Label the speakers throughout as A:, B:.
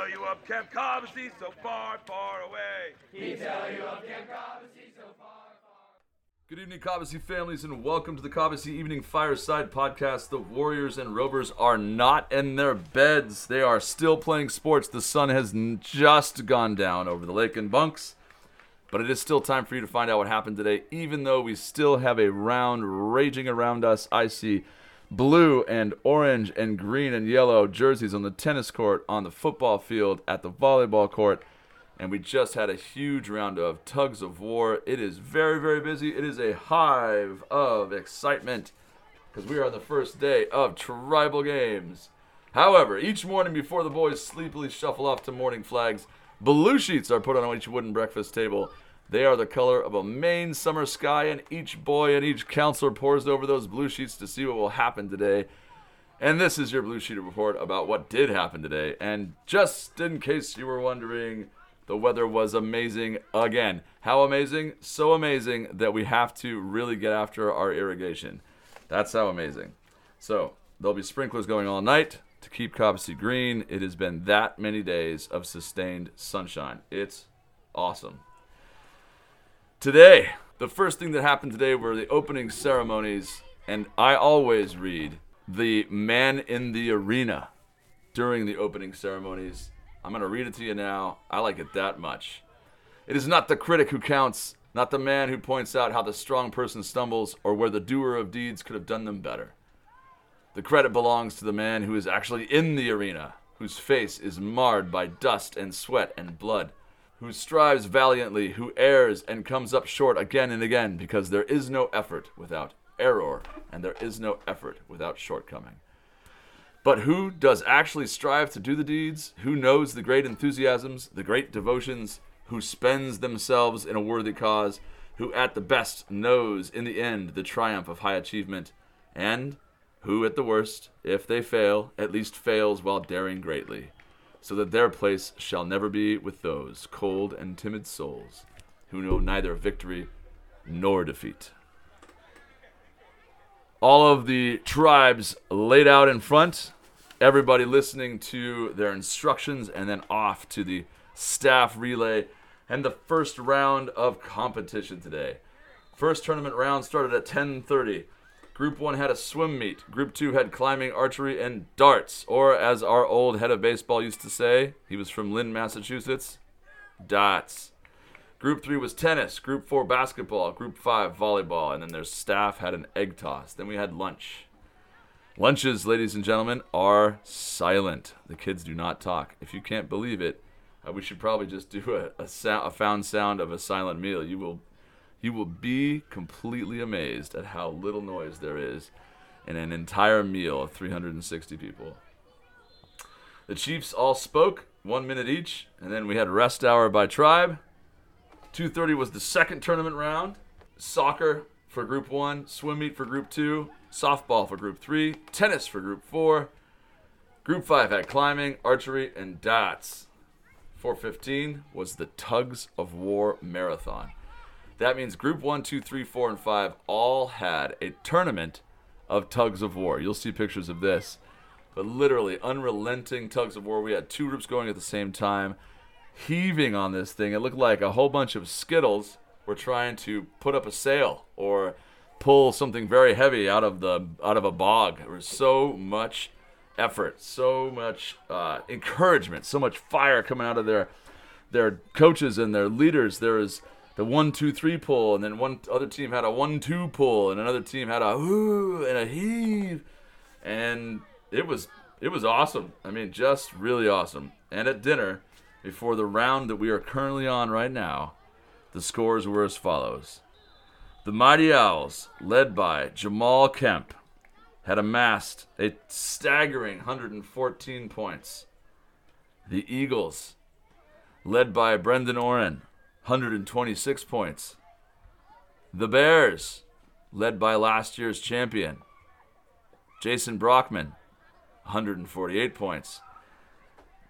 A: tell you of Camp Cobbossee so far, far away.
B: He'd tell you of Camp Cobbossee so far, far
C: Good evening, Cobbossee families, and welcome to the Cobbossee Evening Fireside Podcast. The Warriors and Rovers are not in their beds. They are still playing sports. The sun has just gone down over the lake and bunks, but it is still time for you to find out what happened today, even though we still have a round raging around us. I see blue and orange and green and yellow jerseys on the tennis court, on the football field, at the volleyball court and we just had a huge round of tugs of war. It is very, very busy. It is a hive of excitement because we are on the first day of tribal games. However, each morning before the boys sleepily shuffle off to morning flags, blue sheets are put on each wooden breakfast table. They are the color of a Maine summer sky, and each boy and each counselor pours over those blue sheets to see what will happen today. And this is your Blue Sheet report about what did happen today. And just in case you were wondering, the weather was amazing again. How amazing? So amazing that we have to really get after our irrigation. That's how amazing. So, there'll be sprinklers going all night to keep Cobbossee green. It has been that many days of sustained sunshine. It's awesome. Today, the first thing that happened today were the opening ceremonies, and I always read the man in the arena during the opening ceremonies. I'm going to read it to you now. I like it that much. It is not the critic who counts, not the man who points out how the strong person stumbles or where the doer of deeds could have done them better. The credit belongs to the man who is actually in the arena, whose face is marred by dust and sweat and blood, who strives valiantly, who errs and comes up short again and again, because there is no effort without error, and there is no effort without shortcoming. But who does actually strive to do the deeds? Who knows the great enthusiasms, the great devotions, who spends themselves in a worthy cause, who at the best knows in the end the triumph of high achievement, and who at the worst, if they fail, at least fails while daring greatly, so that their place shall never be with those cold and timid souls who know neither victory nor defeat all of the tribes laid out in front, everybody listening to their instructions, and then off to the staff relay and the first round of competition today. First tournament round started at 10:30. Group 1 had a swim meet. Group 2 had climbing, archery, and darts, or as our old head of baseball used to say, he was from Lynn, Massachusetts, dots. Group three was tennis. Group four basketball. Group five volleyball, and then their staff had an egg toss. Then we had lunch. Lunches, ladies and gentlemen, are silent. The kids do not talk. If you can't believe it, uh, we should probably just do a, a, sound, a found sound of a silent meal. You will, you will be completely amazed at how little noise there is in an entire meal of 360 people. The Chiefs all spoke, one minute each, and then we had rest hour by tribe. 2:30 was the second tournament round. Soccer for group 1, swim meet for group 2, softball for group 3, tennis for group 4. Group 5 had climbing, archery, and dots. 415 was the Tugs of War Marathon. That means group 1, 2, 3, 4, and 5 all had a tournament of tugs of war. You'll see pictures of this. But literally, unrelenting tugs of war. We had two groups going at the same time heaving on this thing. It looked like a whole bunch of Skittles were trying to put up a sail or pull something very heavy out of the out of a bog. There was so much effort, so much uh, encouragement, so much fire coming out of their their coaches and their leaders. There was the one two three pull, and then one other team had a one two pull, and another team had a ooh and a heave, and it was it was awesome. I mean, just really awesome. And at dinner before the round that we are currently on right now, the scores were as follows. The Mighty Owls, led by Jamal Kemp, had amassed a staggering 114 points. The Eagles, led by Brendan Oren, 126 points. The Bears, led by last year's champion, Jason Brockman, 148 points.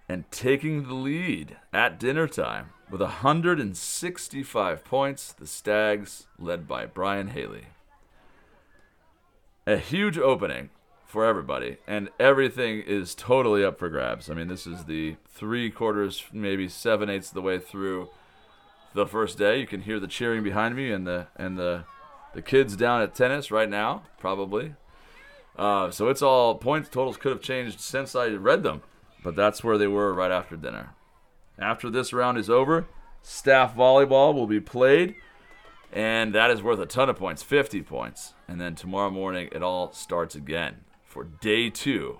C: And taking the lead at dinner time with 165 points, the Stags, led by Brian Haley. A huge opening for everybody, and everything is totally up for grabs. I mean, this is the three quarters, maybe seven eighths of the way through the first day. You can hear the cheering behind me and the and the the kids down at tennis right now, probably. Uh, so it's all points totals could have changed since I read them, but that's where they were right after dinner. After this round is over, staff volleyball will be played, and that is worth a ton of points 50 points. And then tomorrow morning, it all starts again for day two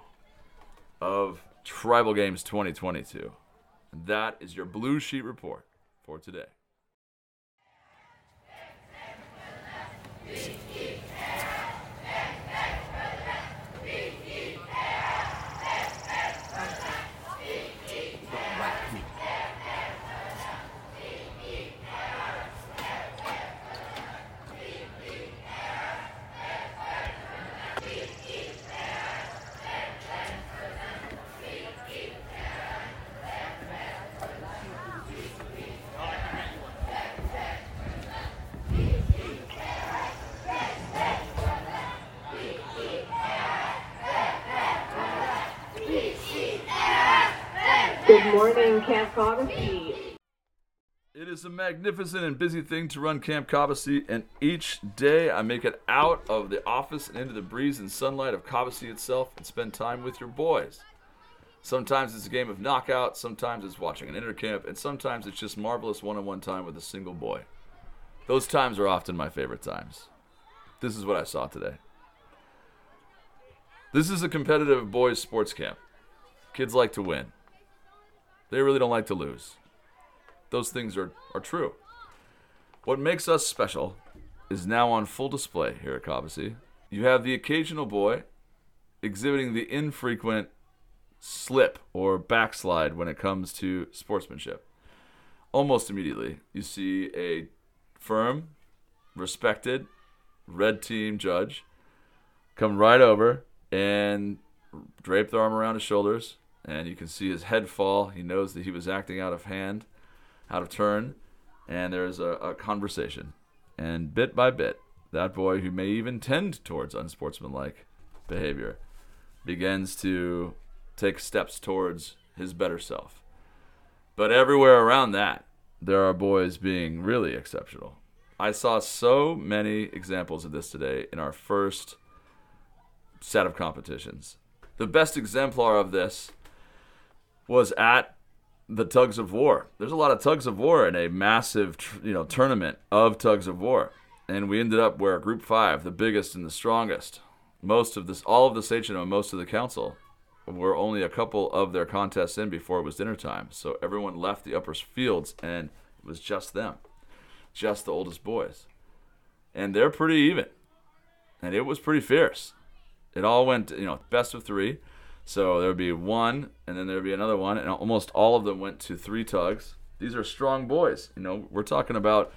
C: of Tribal Games 2022. And that is your Blue Sheet Report for today.
D: Camp.
C: It is a magnificent and busy thing to run Camp Cobbossee, and each day I make it out of the office and into the breeze and sunlight of Cobbossee itself and spend time with your boys. Sometimes it's a game of knockout, sometimes it's watching an intercamp, and sometimes it's just marvelous one on one time with a single boy. Those times are often my favorite times. This is what I saw today. This is a competitive boys' sports camp. Kids like to win, they really don't like to lose. Those things are, are true. What makes us special is now on full display here at Cobbossee. You have the occasional boy exhibiting the infrequent slip or backslide when it comes to sportsmanship. Almost immediately, you see a firm, respected, red team judge come right over and drape their arm around his shoulders, and you can see his head fall. He knows that he was acting out of hand, out of turn, and there's a, a conversation. And bit by bit, that boy who may even tend towards unsportsmanlike behavior begins to take steps towards his better self. But everywhere around that, there are boys being really exceptional. I saw so many examples of this today in our first set of competitions. The best exemplar of this was at the tugs of war. There's a lot of tugs of war in a massive, you know, tournament of tugs of war, and we ended up where Group Five, the biggest and the strongest, most of this, all of the and most of the council, were only a couple of their contests in before it was dinner time. So everyone left the upper fields, and it was just them, just the oldest boys, and they're pretty even, and it was pretty fierce. It all went, you know, best of three. So there would be one, and then there would be another one, and almost all of them went to three tugs. These are strong boys. You know, we're talking about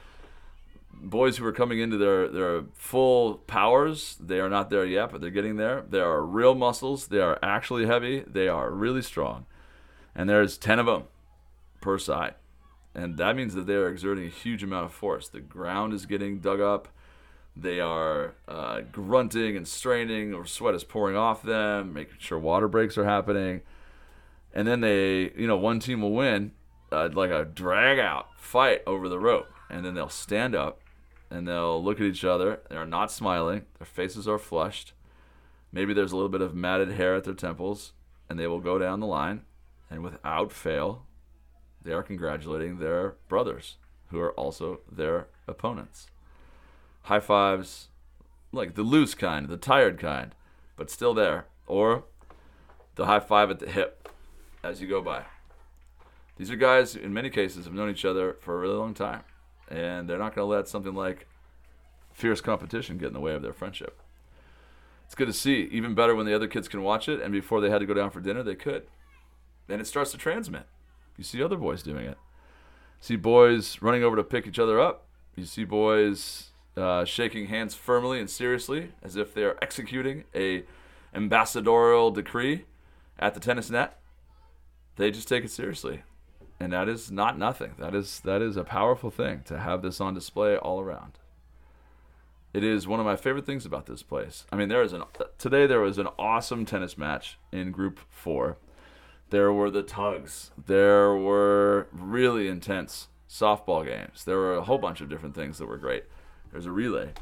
C: boys who are coming into their, their full powers. They are not there yet, but they're getting there. They are real muscles. They are actually heavy. They are really strong. And there's 10 of them per side. And that means that they are exerting a huge amount of force. The ground is getting dug up. They are uh, grunting and straining, or sweat is pouring off them, making sure water breaks are happening. And then they, you know, one team will win uh, like a drag out fight over the rope. And then they'll stand up and they'll look at each other. They're not smiling, their faces are flushed. Maybe there's a little bit of matted hair at their temples. And they will go down the line. And without fail, they are congratulating their brothers, who are also their opponents high fives, like the loose kind, the tired kind, but still there, or the high five at the hip as you go by. These are guys, in many cases, have known each other for a really long time, and they're not going to let something like fierce competition get in the way of their friendship. it's good to see. Even better when the other kids can watch it, and before they had to go down for dinner, they could. And it starts to transmit. You see other boys doing it. See boys running over to pick each other up. You see boys uh, shaking hands firmly and seriously, as if they are executing a ambassadorial decree at the tennis net. They just take it seriously, and that is not nothing. That is that is a powerful thing to have this on display all around. It is one of my favorite things about this place. I mean, there is an today there was an awesome tennis match in Group Four. There were the tugs. There were really intense softball games. There were a whole bunch of different things that were great. There's a relay,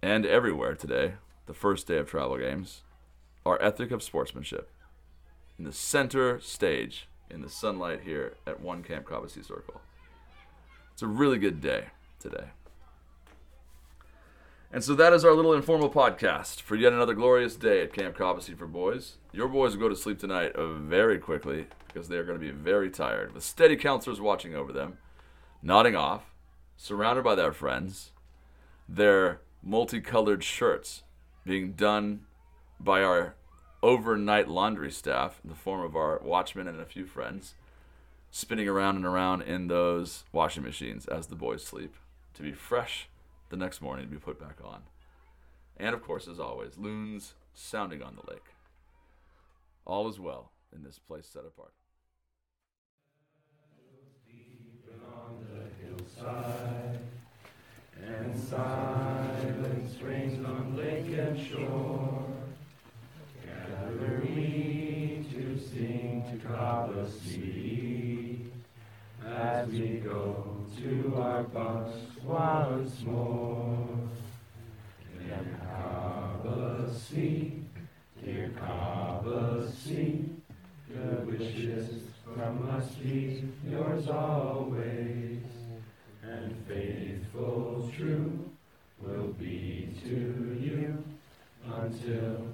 C: and everywhere today, the first day of tribal games, our ethic of sportsmanship in the center stage in the sunlight here at One Camp Cobbossee Circle. It's a really good day today. And so that is our little informal podcast for yet another glorious day at Camp Cobbossee for boys. Your boys will go to sleep tonight uh, very quickly because they are going to be very tired, with steady counselors watching over them, nodding off, surrounded by their friends, their multicolored shirts being done by our overnight laundry staff in the form of our watchmen and a few friends, spinning around and around in those washing machines as the boys sleep to be fresh the next morning to be put back on. And of course, as always, loons sounding on the lake. All is well in this place set apart.
E: And silence reigns on lake and shore. Gather we to sing to Cobbossee as we go to our bunks once more. Dear sea dear Cobbossee, good wishes from us be yours always, and faithful true will be to you until